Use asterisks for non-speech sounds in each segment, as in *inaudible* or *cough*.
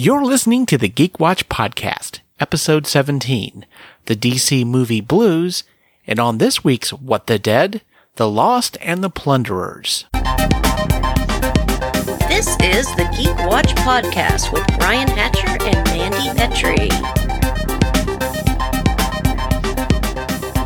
You're listening to the Geek Watch Podcast, Episode 17, the DC movie Blues, and on this week's What the Dead, The Lost and the Plunderers. This is the Geek Watch Podcast with Brian Hatcher and Mandy Petrie.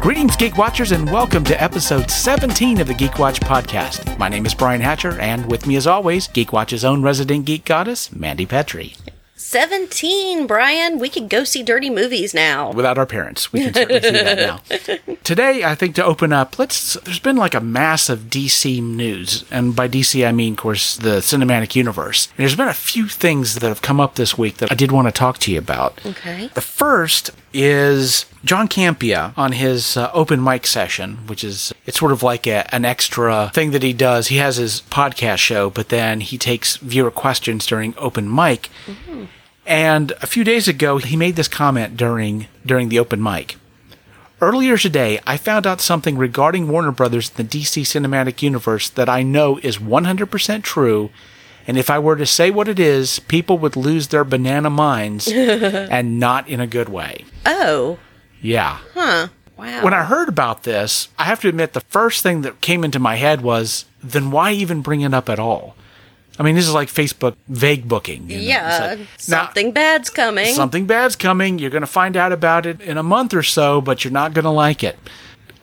Greetings, Geek Watchers, and welcome to episode 17 of the Geek Watch podcast. My name is Brian Hatcher, and with me, as always, Geek Watch's own resident geek goddess, Mandy Petrie. 17, Brian. We could go see dirty movies now. Without our parents, we can certainly see that now. *laughs* Today, I think to open up, let's. There's been like a massive DC news, and by DC I mean, of course, the cinematic universe. And there's been a few things that have come up this week that I did want to talk to you about. Okay. The first is John Campea on his uh, open mic session, which is it's sort of like a, an extra thing that he does. He has his podcast show, but then he takes viewer questions during open mic. And a few days ago, he made this comment during during the open mic. Earlier today, I found out something regarding Warner Brothers and the DC Cinematic Universe that I know is 100% true. And if I were to say what it is, people would lose their banana minds *laughs* and not in a good way. Oh, Yeah. huh. Wow. When I heard about this, I have to admit the first thing that came into my head was, then why even bring it up at all? I mean, this is like Facebook vague booking. you know? Yeah, like, now, something bad's coming. something bad's coming. You're going to find out about it in a month or so, but you're not going to like it.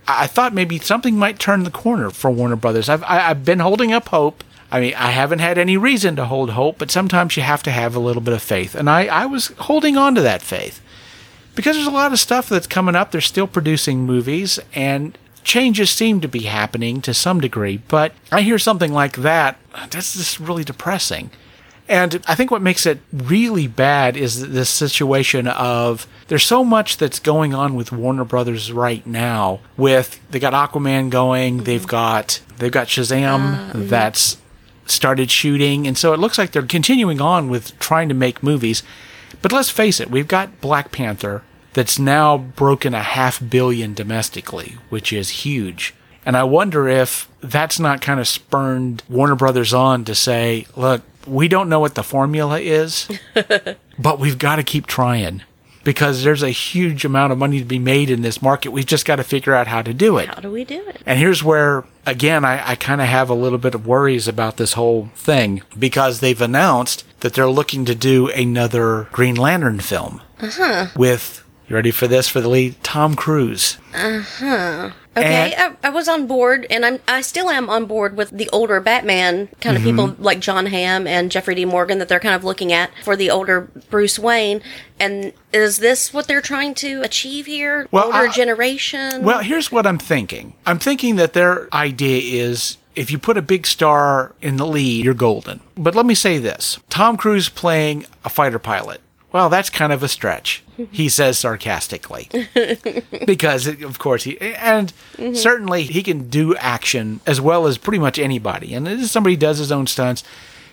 I I thought maybe something might turn the corner for Warner Brothers. I've I, I've been holding up hope. I mean, I haven't had any reason to hold hope, but sometimes you have to have a little bit of faith, and I I was holding on to that faith because there's a lot of stuff that's coming up. They're still producing movies, and changes seem to be happening to some degree. But I hear something like that, that's just really depressing. And I think what makes it really bad is this situation of there's so much that's going on with Warner Brothers right now. With they got Aquaman going, mm-hmm. they've got they've got Shazam uh, mm-hmm. that's started shooting, and so it looks like they're continuing on with trying to make movies. But let's face it, we've got Black Panther that's now broken a half billion domestically, which is huge. And I wonder if that's not kind of spurned Warner Brothers on to say, look, we don't know what the formula is, *laughs* but we've got to keep trying because there's a huge amount of money to be made in this market. We've just got to figure out how to do it. How do we do it? And here's where, again, I, I kind of have a little bit of worries about this whole thing because they've announced that they're looking to do another Green Lantern film uh-huh. with, you ready for this, for the lead? Tom Cruise. Uh huh. Okay, I, I was on board, and I'm I still am on board with the older Batman kind of people Mm-hmm. like Jon Hamm and Jeffrey D. Morgan that they're kind of looking at for the older Bruce Wayne. And is this what they're trying to achieve here? Well, older I- generation. Well, here's what I'm thinking. I'm thinking that their idea is if you put a big star in the lead, you're golden. But let me say this Tom Cruise playing a fighter pilot. Well, that's kind of a stretch, he says sarcastically. *laughs* because, of course, he, and mm-hmm. certainly he can do action as well as pretty much anybody. And as somebody who does his own stunts,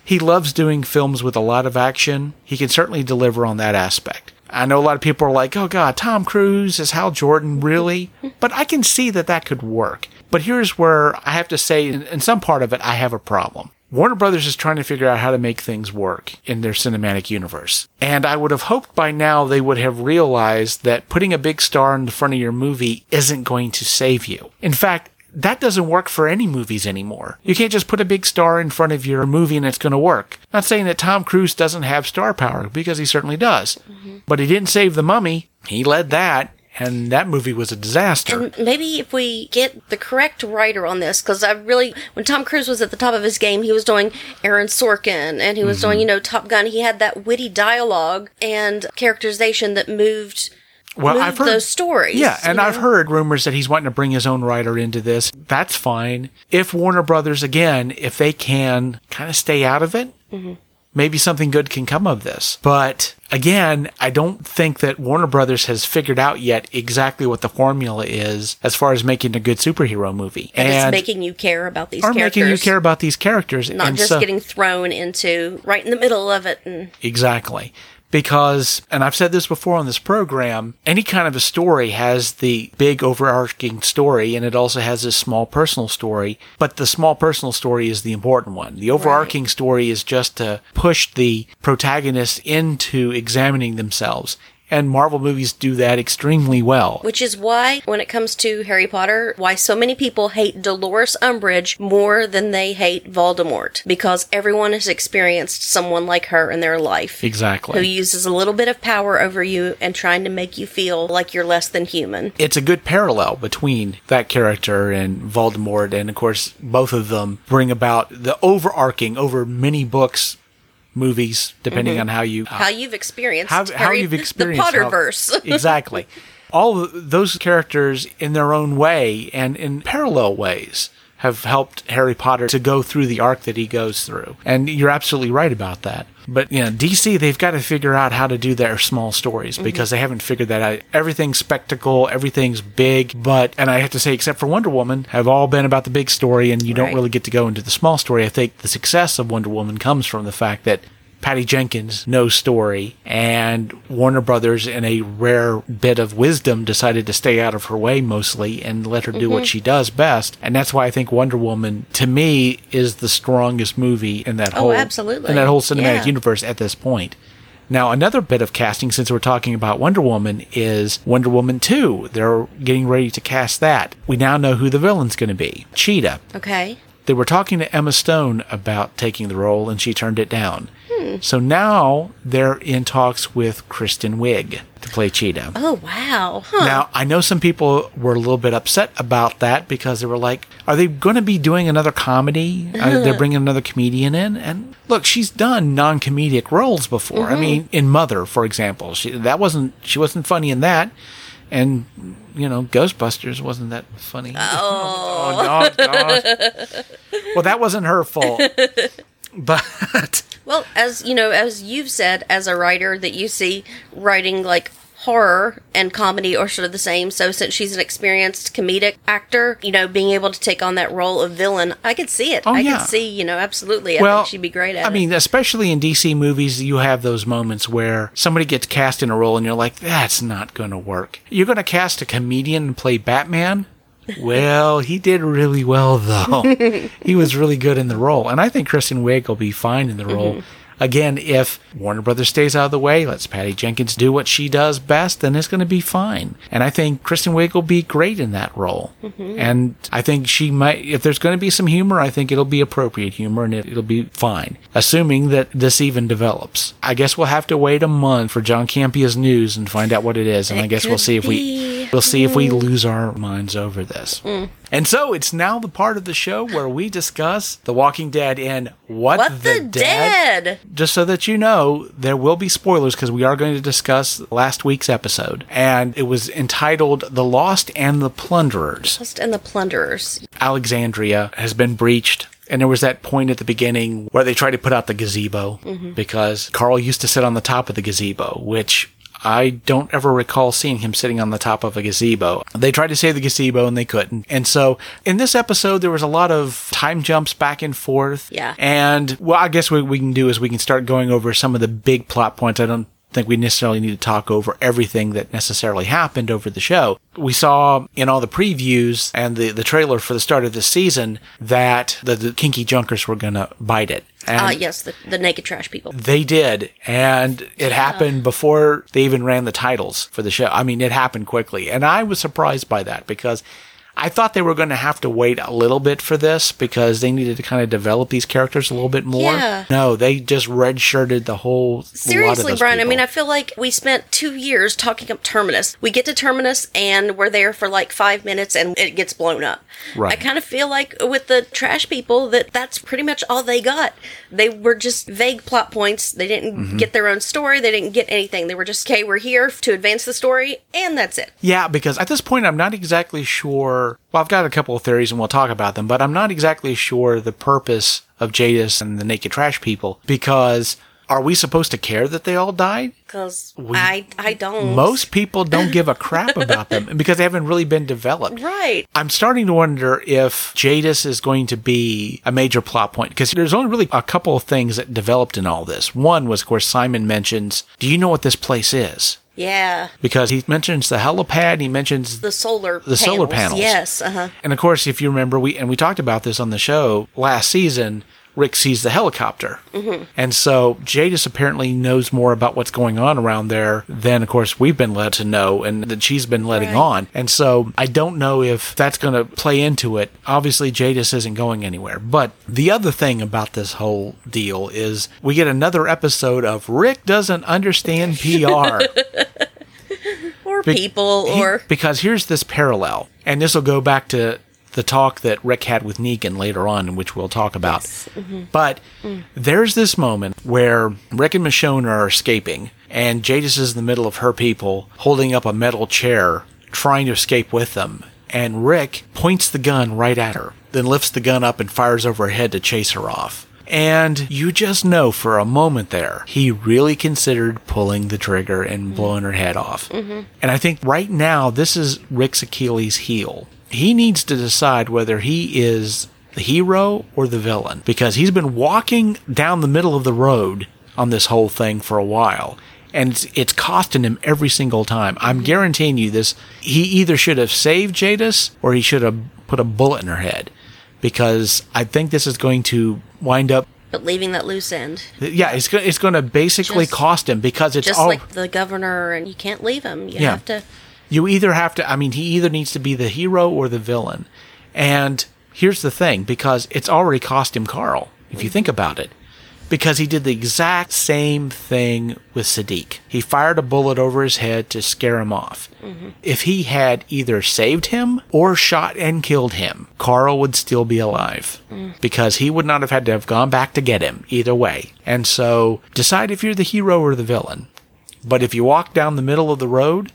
he loves doing films with a lot of action. He can certainly deliver on that aspect. I know a lot of people are like, oh God, Tom Cruise is Hal Jordan, really? *laughs* But I can see that that could work. But here's where I have to say, in, in some part of it, I have a problem. Warner Brothers is trying to figure out how to make things work in their cinematic universe. And I would have hoped by now they would have realized that putting a big star in the front of your movie isn't going to save you. In fact, that doesn't work for any movies anymore. You can't just put a big star in front of your movie and it's going to work. Not saying that Tom Cruise doesn't have star power, because he certainly does. Mm-hmm. But he didn't save the mummy. He led that, and that movie was a disaster. And maybe if we get the correct writer on this, because I really, when Tom Cruise was at the top of his game, he was doing Aaron Sorkin and he was Mm-hmm. doing, you know, Top Gun. He had that witty dialogue and characterization that moved. well, I've heard those stories. Yeah, and I've heard rumors that he's wanting to bring his own writer into this. That's fine. If Warner Brothers, again, if they can kind of stay out of it, Mm-hmm. Maybe something good can come of this. But again, I don't think that Warner Brothers has figured out yet exactly what the formula is as far as making a good superhero movie. And, it's making you care about these or characters. making you care about these characters. not and just so- getting thrown into right in the middle of it. And Exactly. Because, and I've said this before on this program, any kind of a story has the big overarching story and it also has this small personal story, but the small personal story is the important one. The overarching right. story is just to push the protagonist into examining themselves and Marvel movies do that extremely well. Which is why, when it comes to Harry Potter, why so many people hate Dolores Umbridge more than they hate Voldemort. Because everyone has experienced someone like her in their life. Exactly. Who uses a little bit of power over you and trying to make you feel like you're less than human. It's a good parallel between that character and Voldemort, and of course, both of them bring about the overarching, over many books, movies, depending mm-hmm. on how you uh, how you've experienced how, how you've experienced the Potterverse. How, *laughs* exactly, all those characters in their own way and in parallel ways have helped Harry Potter to go through the arc that he goes through. And you're absolutely right about that. But you know, DC they've got to figure out how to do their small stories mm-hmm. because they haven't figured that out. Everything's spectacle, everything's big, but and I have to say, except for Wonder Woman, have all been about the big story, and you right. don't really get to go into the small story. I think the success of Wonder Woman comes from the fact that Patty Jenkins no story, and Warner Brothers, in a rare bit of wisdom, decided to stay out of her way mostly and let her do mm-hmm. what she does best. And that's why I think Wonder Woman, to me, is the strongest movie in that oh, whole absolutely. in that whole cinematic yeah. universe at this point. Now, another bit of casting, since we're talking about Wonder Woman, is Wonder Woman 2. They're getting ready to cast that. We now know who the villain's going to be Cheetah. Okay. They were talking to Emma Stone about taking the role, and she turned it down. So now they're in talks with Kristen Wiig to play Cheetah. Oh, wow. Huh. Now, I know some people were a little bit upset about that because they were like, are they going to be doing another comedy? Uh, they're bringing another comedian in? And look, she's done non comedic roles before. Mm-hmm. I mean, in Mother, for example, she, that wasn't, she wasn't funny in that. And you know, Ghostbusters wasn't that funny. Oh, *laughs* oh gosh. Well, that wasn't her fault. *laughs* But well, as you know, as you've said, as a writer, that you see writing like horror and comedy are sort of the same. So since she's an experienced comedic actor, you know, being able to take on that role of villain, I could see it. Oh, I yeah. could see, you know, absolutely. I well, think she'd be great at I it. mean, especially in DC movies, you have those moments where somebody gets cast in a role and you're like, that's not going to work. You're going to cast a comedian and play Batman? Well, he did really well though. *laughs* he was really good in the role, and I think Kristen Wiig will be fine in the role. Mm-hmm. Again, if Warner Brothers stays out of the way, lets Patty Jenkins do what she does best, then it's going to be fine. And I think Kristen Wiig will be great in that role. Mm-hmm. And I think she might, if there's going to be some humor, I think it'll be appropriate humor and it, will be fine, assuming that this even develops. I guess we'll have to wait a month for John Campea's news and find out what it is. And it I guess we'll see if we we'll see if we lose our minds over this. Mm. And so it's now the part of the show where we discuss The Walking Dead and What, what the, the dead? dead? Just so that you know, there will be spoilers because we are going to discuss last week's episode. And it was entitled The Lost and the Plunderers. Lost and the Plunderers. Alexandria has been breached. And there was that point at the beginning where they tried to put out the gazebo mm-hmm. because Carl used to sit on the top of the gazebo, which I don't ever recall seeing him sitting on the top of a gazebo. They tried to save the gazebo and they couldn't. And so in this episode, there was a lot of time jumps back and forth. Yeah. And well, I guess what we can do is we can start going over some of the big plot points. I don't think we necessarily need to talk over everything that necessarily happened over the show. We saw in all the previews and the, the trailer for the start of the season that the, the kinky junkers were going to bite it. Ah, uh, yes, the, the naked trash people. They did. And it yeah. happened before they even ran the titles for the show. I mean, it happened quickly. And I was surprised by that because I thought they were going to have to wait a little bit for this because they needed to kind of develop these characters a little bit more. Yeah. No, they just redshirted the whole. Seriously, Brian. People. I mean, I feel like we spent two years talking up Terminus. We get to Terminus and we're there for like five minutes and it gets blown up. Right. I kind of feel like with the trash people that that's pretty much all they got. They were just vague plot points. They didn't mm-hmm. get their own story. They didn't get anything. They were just, okay, we're here to advance the story, and that's it. Yeah, because at this point, I'm not exactly sure well, I've got a couple of theories and we'll talk about them, but I'm not exactly sure the purpose of Jadis and the Naked Trash people because Are we supposed to care that they all died? Because I, I don't. Most people don't give a crap about them *laughs* because they haven't really been developed. Right. I'm starting to wonder if Jadis is going to be a major plot point because there's only really a couple of things that developed in all this. One was, of course, Simon mentions, Do you know what this place is? Yeah. Because he mentions the helipad, and he mentions The solar The solar panels. Yes. Uh huh. And of course, if you remember, we and we talked about this on the show last season. Rick sees the helicopter, mm-hmm. and so Jadis apparently knows more about what's going on around there than, of course, we've been led to know, and that she's been letting Right. on. And so I don't know if that's going to play into it. Obviously, Jadis isn't going anywhere. But the other thing about this whole deal is we get another episode of Rick doesn't understand *laughs* PR. Or Be- people, he- or because here's this parallel, and this will go back to the talk that Rick had with Negan later on, which we'll talk about. Mm-hmm. But Mm. there's this moment where Rick and Michonne are escaping, and Jadis is in the middle of her people, holding up a metal chair, trying to escape with them. And Rick points the gun right at her, then lifts the gun up and fires over her head to chase her off. And you just know for a moment there, he really considered pulling the trigger and blowing her head off. And I think right now, this is Rick's Achilles heel. He needs to decide whether he is the hero or the villain because he's been walking down the middle of the road on this whole thing for a while. And it's, it's costing him every single time. I'm mm-hmm. guaranteeing you this. He either should have saved Jadis or he should have put a bullet in her head because I think this is going to wind up. but leaving that loose end. Yeah, it's going it's going to basically Just- cost him because it's Just all like the governor, and you can't leave him. You Yeah. have to. You either have to. I mean, he either needs to be the hero or the villain. And here's the thing, because it's already cost him Carl. If you think about it, because he did the exact same thing with Siddiq. He fired a bullet over his head to scare him off. Mm-hmm. If he had either saved him or shot and killed him, Carl would still be alive mm. because he would not have had to have gone back to get him either way. And so decide if you're the hero or the villain. But if you walk down the middle of the road,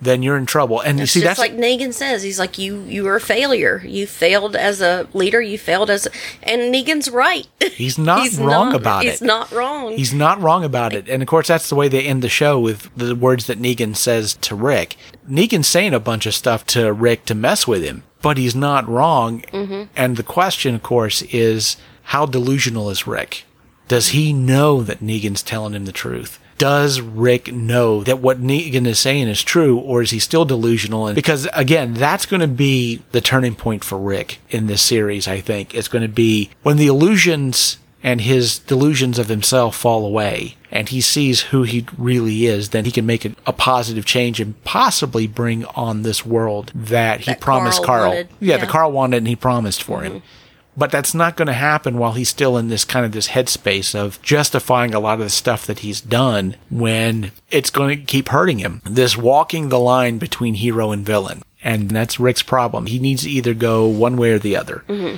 then you're in trouble. And you see, that's like Negan says. He's like, you you were a failure. You failed as a leader. You failed as, a, and Negan's right. *laughs* he's not wrong about he's it. He's not wrong. He's not wrong about it. And of course, that's the way they end the show with the words that Negan says to Rick. Negan's saying a bunch of stuff to Rick to mess with him, but he's not wrong. Mm-hmm. And the question, of course, is how delusional is Rick? Does he know that Negan's telling him the truth? Does Rick know that what Negan is saying is true, or is he still delusional? And because again, that's going to be the turning point for Rick in this series. I think it's going to be when the illusions and his delusions of himself fall away and he sees who he really is, then he can make a, a positive change and possibly bring on this world that he That promised Carl Carl. Yeah, Yeah. the Carl wanted and he promised for him. Mm-hmm. But that's not going to happen while he's still in this kind of this headspace of justifying a lot of the stuff that he's done when it's going to keep hurting him. This walking the line between hero and villain. And that's Rick's problem. He needs to either go one way or the other. Mm-hmm.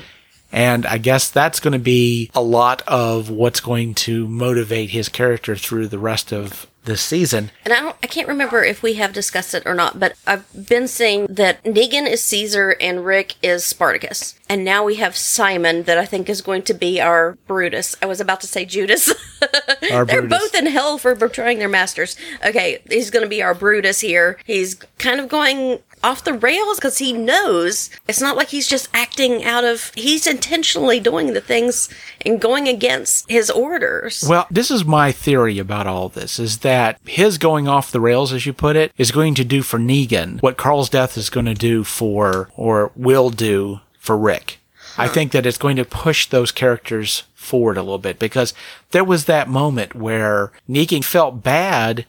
And I guess that's going to be a lot of what's going to motivate his character through the rest of this season. And I don't, I can't remember if we have discussed it or not, but I've been saying that Negan is Caesar and Rick is Spartacus. And now we have Simon that I think is going to be our Brutus. I was about to say Judas. *laughs* They're Brutus. both in hell for betraying their masters. Okay, he's going to be our Brutus here. He's kind of going off the rails because he knows it's not like he's just acting out of, he's intentionally doing the things and going against his orders. Well, this is my theory about all this is that his going off the rails, as you put it, is going to do for Negan what Carl's death is going to do for, or will do for Rick. I think that it's going to push those characters forward a little bit because there was that moment where Negan felt bad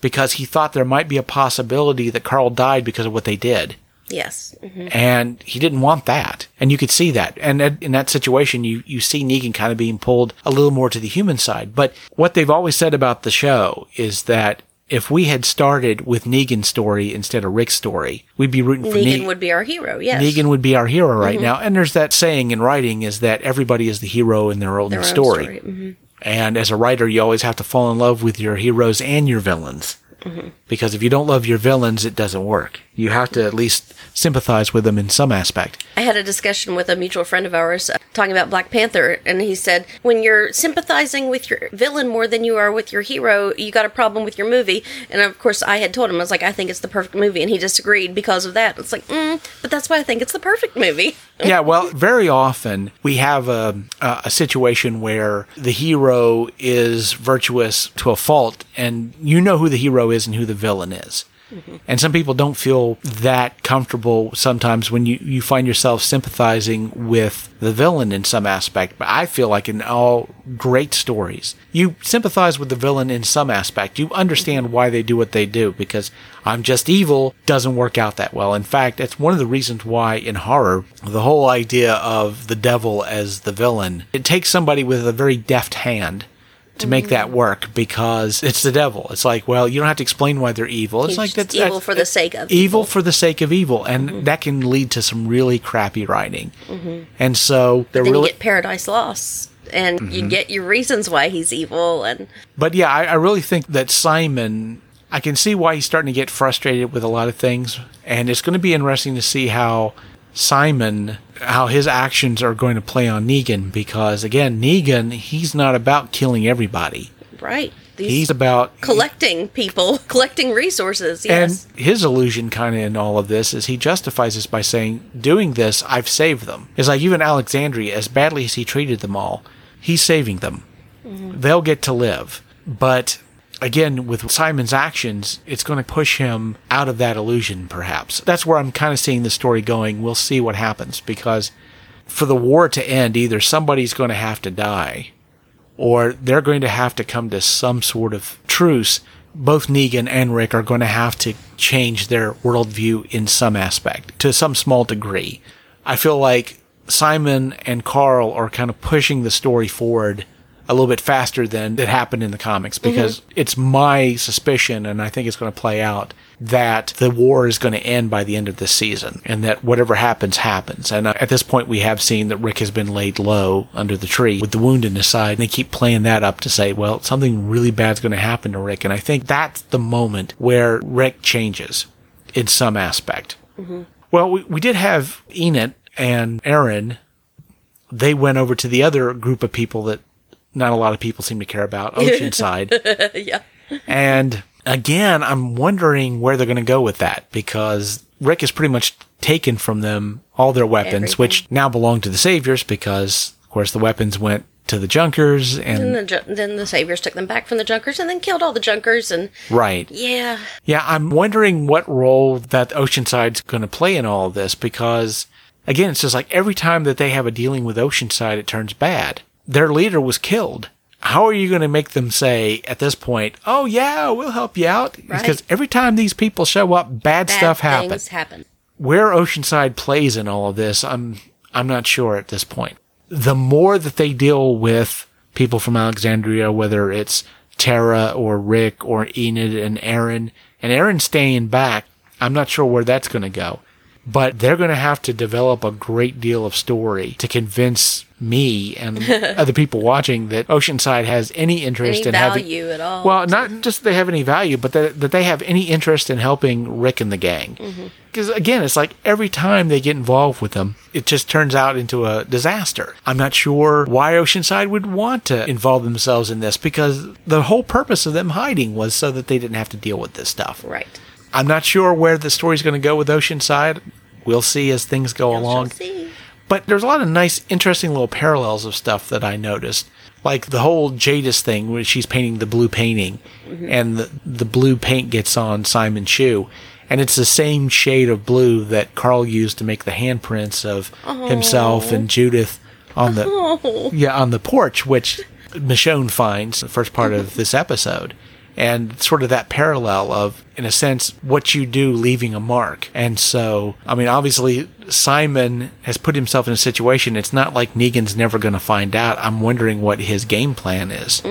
because he thought there might be a possibility that Carl died because of what they did yes. hmm and he didn't want that. And you could see that. And in that situation, you, you see Negan kind of being pulled a little more to the human side. But what they've always said about the show is that if we had started with Negan's story instead of Rick's story, we'd be rooting for Negan Ne- would be our hero, yes. Negan would be our hero right now. And there's that saying in writing is that everybody is the hero in their own Their own story. Mhm. And as a writer, you always have to fall in love with your heroes and your villains. Because if you don't love your villains, it doesn't work. You have to at least sympathize with them in some aspect. I had a discussion with a mutual friend of ours uh, talking about Black Panther, and he said, when you're sympathizing with your villain more than you are with your hero, you got a problem with your movie. And of course, I had told him, I was like, I think it's the perfect movie, and he disagreed because of that. It's like, mm, but that's why I think it's the perfect movie. *laughs* yeah, well, very often we have a, a, a situation where the hero is virtuous to a fault, and you know who the hero is and who the villain is. Mm-hmm. And some people don't feel that comfortable sometimes when you, you find yourself sympathizing with the villain in some aspect. But I feel like in all great stories, you sympathize with the villain in some aspect. You understand why they do what they do because I'm just evil doesn't work out that well. In fact, it's one of the reasons why in horror, the whole idea of the devil as the villain, it takes somebody with a very deft hand to make that mm-hmm. work because it's the devil. It's like, well, you don't have to explain why they're evil. It's He's like that's evil for the sake of evil for the sake of evil, and mm-hmm. that can lead to some really crappy writing. Mm-hmm. And so they're really, you get Paradise Lost, and you get your reasons why he's evil, and but yeah, I, I really think that Simon. I can see why he's starting to get frustrated with a lot of things, and it's going to be interesting to see how Simon, how his actions are going to play on Negan, because again, Negan, he's not about killing everybody. right. These He's about collecting people, *laughs* collecting resources. Yes. And his illusion, kind of in all of this, is he justifies this by saying, "Doing this, I've saved them." It's like even Alexandria, as badly as he treated them all, he's saving them. Mm-hmm. They'll get to live, but again, with Simon's actions, it's going to push him out of that illusion. Perhaps that's where I'm kind of seeing the story going. We'll see what happens because for the war to end, either somebody's going to have to die or they're going to have to come to some sort of truce. Both Negan and Rick are going to have to change their worldview in some aspect, to some small degree. I feel like Simon and Carl are kind of pushing the story forward a little bit faster than it happened in the comics because it's my suspicion, and I think it's going to play out, that the war is going to end by the end of this season and that whatever happens, happens. And uh, at this point, we have seen that Rick has been laid low under the tree with the wound in his side. And they keep playing that up to say, well, something really bad's going to happen to Rick. And I think that's the moment where Rick changes in some aspect. Well, we, we did have Enid and Aaron. They went over to the other group of people that not a lot of people seem to care about, Oceanside. *laughs* yeah. And again, I'm wondering where they're going to go with that because Rick has pretty much taken from them all their weapons, Everything. which now belong to the Saviors because, of course, the weapons went to the Junkers And and the, Ju- then the Saviors took them back from the Junkers and then killed all the Junkers. And right. yeah, Yeah, I'm wondering what role that Oceanside's going to play in all of this because, again, it's just like every time that they have a dealing with Oceanside, it turns bad. Their leader was killed. How are you going to make them say at this point, "Oh yeah, we'll help you out"? Right. Because every time these people show up, bad, bad stuff happens. happen. Where Oceanside plays in all of this, I'm I'm not sure at this point. The more that they deal with people from Alexandria, whether it's Tara or Rick or Enid and Aaron, and Aaron staying back, I'm not sure where that's going to go. But they're going to have to develop a great deal of story to convince me and *laughs* other people watching that Oceanside has any interest Any in having value at all. well, not just they have any value, but that, that they have any interest in helping Rick and the gang. Mm-hmm. Because again, it's like every time they get involved with them, it just turns out into a disaster. I'm not sure why Oceanside would want to involve themselves in this because the whole purpose of them hiding was so that they didn't have to deal with this stuff. right. I'm not sure where the story's going to go with Oceanside. We'll see as things go along. But there's a lot of nice, interesting little parallels of stuff that I noticed. Like the whole Jadis thing where she's painting the blue painting mm-hmm. and the, the blue paint gets on Simon's shoe. And it's the same shade of blue that Carl used to make the handprints of himself and oh. Judith on the oh. yeah on the porch, which Michonne finds the first part of this episode. And sort of that parallel of, in a sense, what you do leaving a mark. And so, I mean, obviously, Simon has put himself in a situation. It's not like Negan's never going to find out. I'm wondering what his game plan is.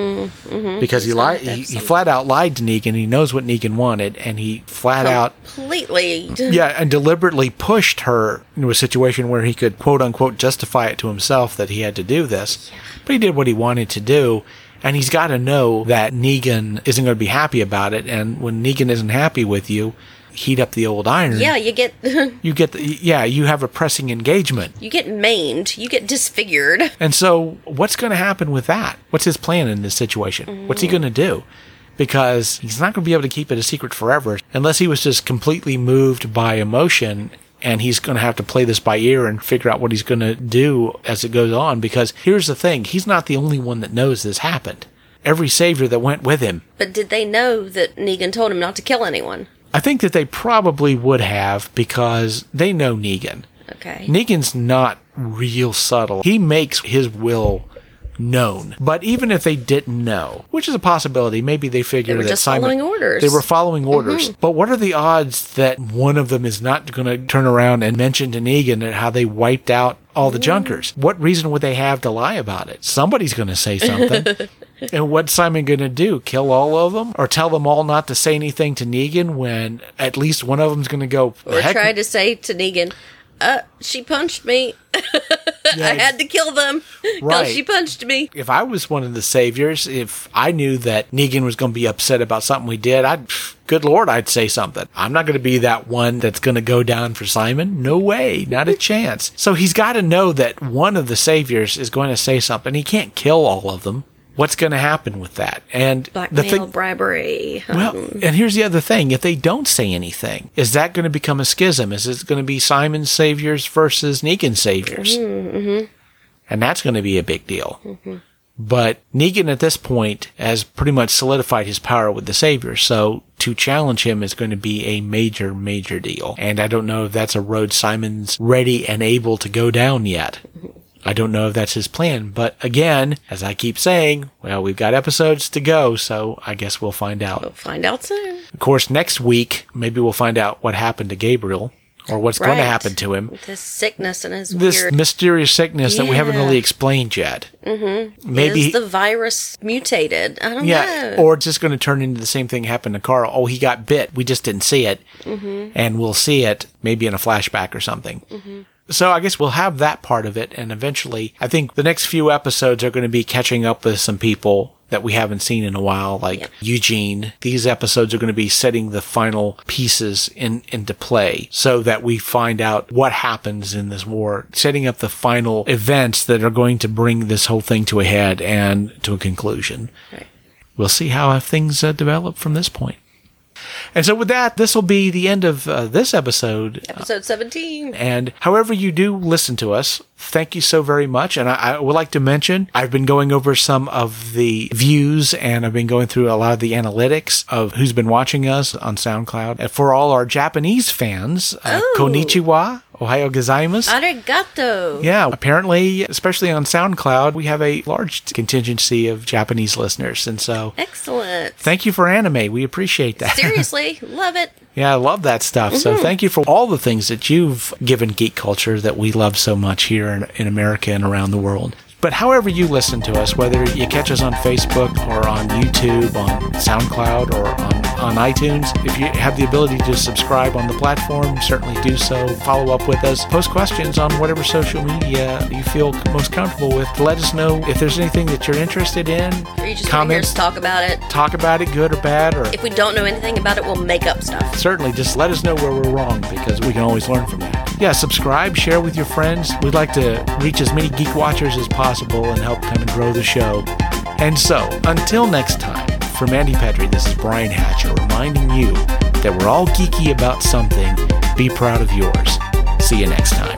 Because he, lied, he, he flat out lied to Negan. He knows what Negan wanted, and he flat out Completely. *laughs* yeah, and deliberately pushed her into a situation where he could quote unquote justify it to himself that he had to do this. But he did what he wanted to do. And he's got to know that Negan isn't going to be happy about it. And when Negan isn't happy with you, heat up the old iron. Yeah, you get *laughs* You get the, yeah, you have a pressing engagement. you get maimed, you get disfigured. And so, what's going to happen with that? What's his plan in this situation? What's he mm. going to do? Because he's not going to be able to keep it a secret forever unless he was just completely moved by emotion. And he's going to have to play this by ear and figure out what he's going to do as it goes on. Because here's the thing he's not the only one that knows this happened. Every savior that went with him But did they know that Negan told him not to kill anyone? I think that they probably would have because they know Negan. Okay. Negan's not real subtle. He makes his will known. But even if they didn't know, which is a possibility, maybe they figured They were that Simon following orders. They were following mm-hmm. orders. But what are the odds that one of them is not going to turn around and mention to Negan that how they wiped out all the junkers? What reason would they have to lie about it? Somebody's going to say something. *laughs* And what's Simon going to do? Kill all of them? Or tell them all not to say anything to Negan when at least one of them's going to go, or "Heck, tried to say to Negan, uh, she punched me. yeah, *laughs* I had to kill them because Right. she punched me. if I was one of the saviors, if I knew that Negan was going to be upset about something we did, I'd, good Lord, I'd say something. I'm not going to be that one that's going to go down for Simon. No way, not a chance. So he's got to know that one of the saviors is going to say something. He can't kill all of them. What's going to happen with that? And the Blackmail, thing, bribery. well, um, and here's the other thing. If they don't say anything, is that going to become a schism? Is it going to be Simon's saviors versus Negan's saviors? Mm-hmm, mm-hmm. And that's going to be a big deal. Mm-hmm. But Negan at this point has pretty much solidified his power with the Savior. So to challenge him is going to be a major, major deal. And I don't know if that's a road Simon's ready and able to go down yet. I don't know if that's his plan, but again, as I keep saying, well, we've got episodes to go, so I guess we'll find out. We'll find out soon. Of course, next week, maybe we'll find out what happened to Gabriel or what's going to happen to him. With his sickness and his This weird. mysterious sickness that we haven't really explained yet. Mm-hmm. Maybe, is the virus mutated? I don't yeah, know. or it's just going to turn into the same thing happened to Carl. Oh, he got bit. We just didn't see it. Mm-hmm. And we'll see it maybe in a flashback or something. Mm-hmm. So I guess we'll have that part of it. And eventually, I think the next few episodes are going to be catching up with some people that we haven't seen in a while, like Yeah. Eugene. These episodes are going to be setting the final pieces in, into play so that we find out what happens in this war, setting up the final events that are going to bring this whole thing to a head and to a conclusion Right. we'll see how things uh, develop from this point. And so, with that, this will be the end of uh, this episode. Episode 17. And however you do listen to us, thank you so very much. And I, I would like to mention I've been going over some of the views and I've been going through a lot of the analytics of who's been watching us on SoundCloud. And for all our Japanese fans, uh, Oh. konnichiwa, ohayo gozaimasu. Arigato. Yeah, apparently, especially on SoundCloud, we have a large contingency of Japanese listeners. And so Excellent. thank you for anime. We appreciate that. Seriously, *laughs* love it. yeah, I love that stuff. So mm-hmm. thank you for all the things that you've given geek culture that we love so much here in, in America and around the world. But however you listen to us, whether you catch us on Facebook or on YouTube, on SoundCloud or on, on iTunes, if you have the ability to subscribe on the platform, certainly do so. Follow up with us. Post questions on whatever social media you feel most comfortable with. Let us know if there's anything that you're interested in. Or you just Comments, talk about it. talk about it, good or bad, or If we don't know anything about it, we'll make up stuff. certainly just let us know where we're wrong because we can always learn from that. Yeah, subscribe, share with your friends. We'd like to reach as many geek watchers as possible and help kind of grow the show. And so, until next time, from Mandy Petrie, this is Brian Hatcher reminding you that we're all geeky about something. Be proud of yours. See you next time.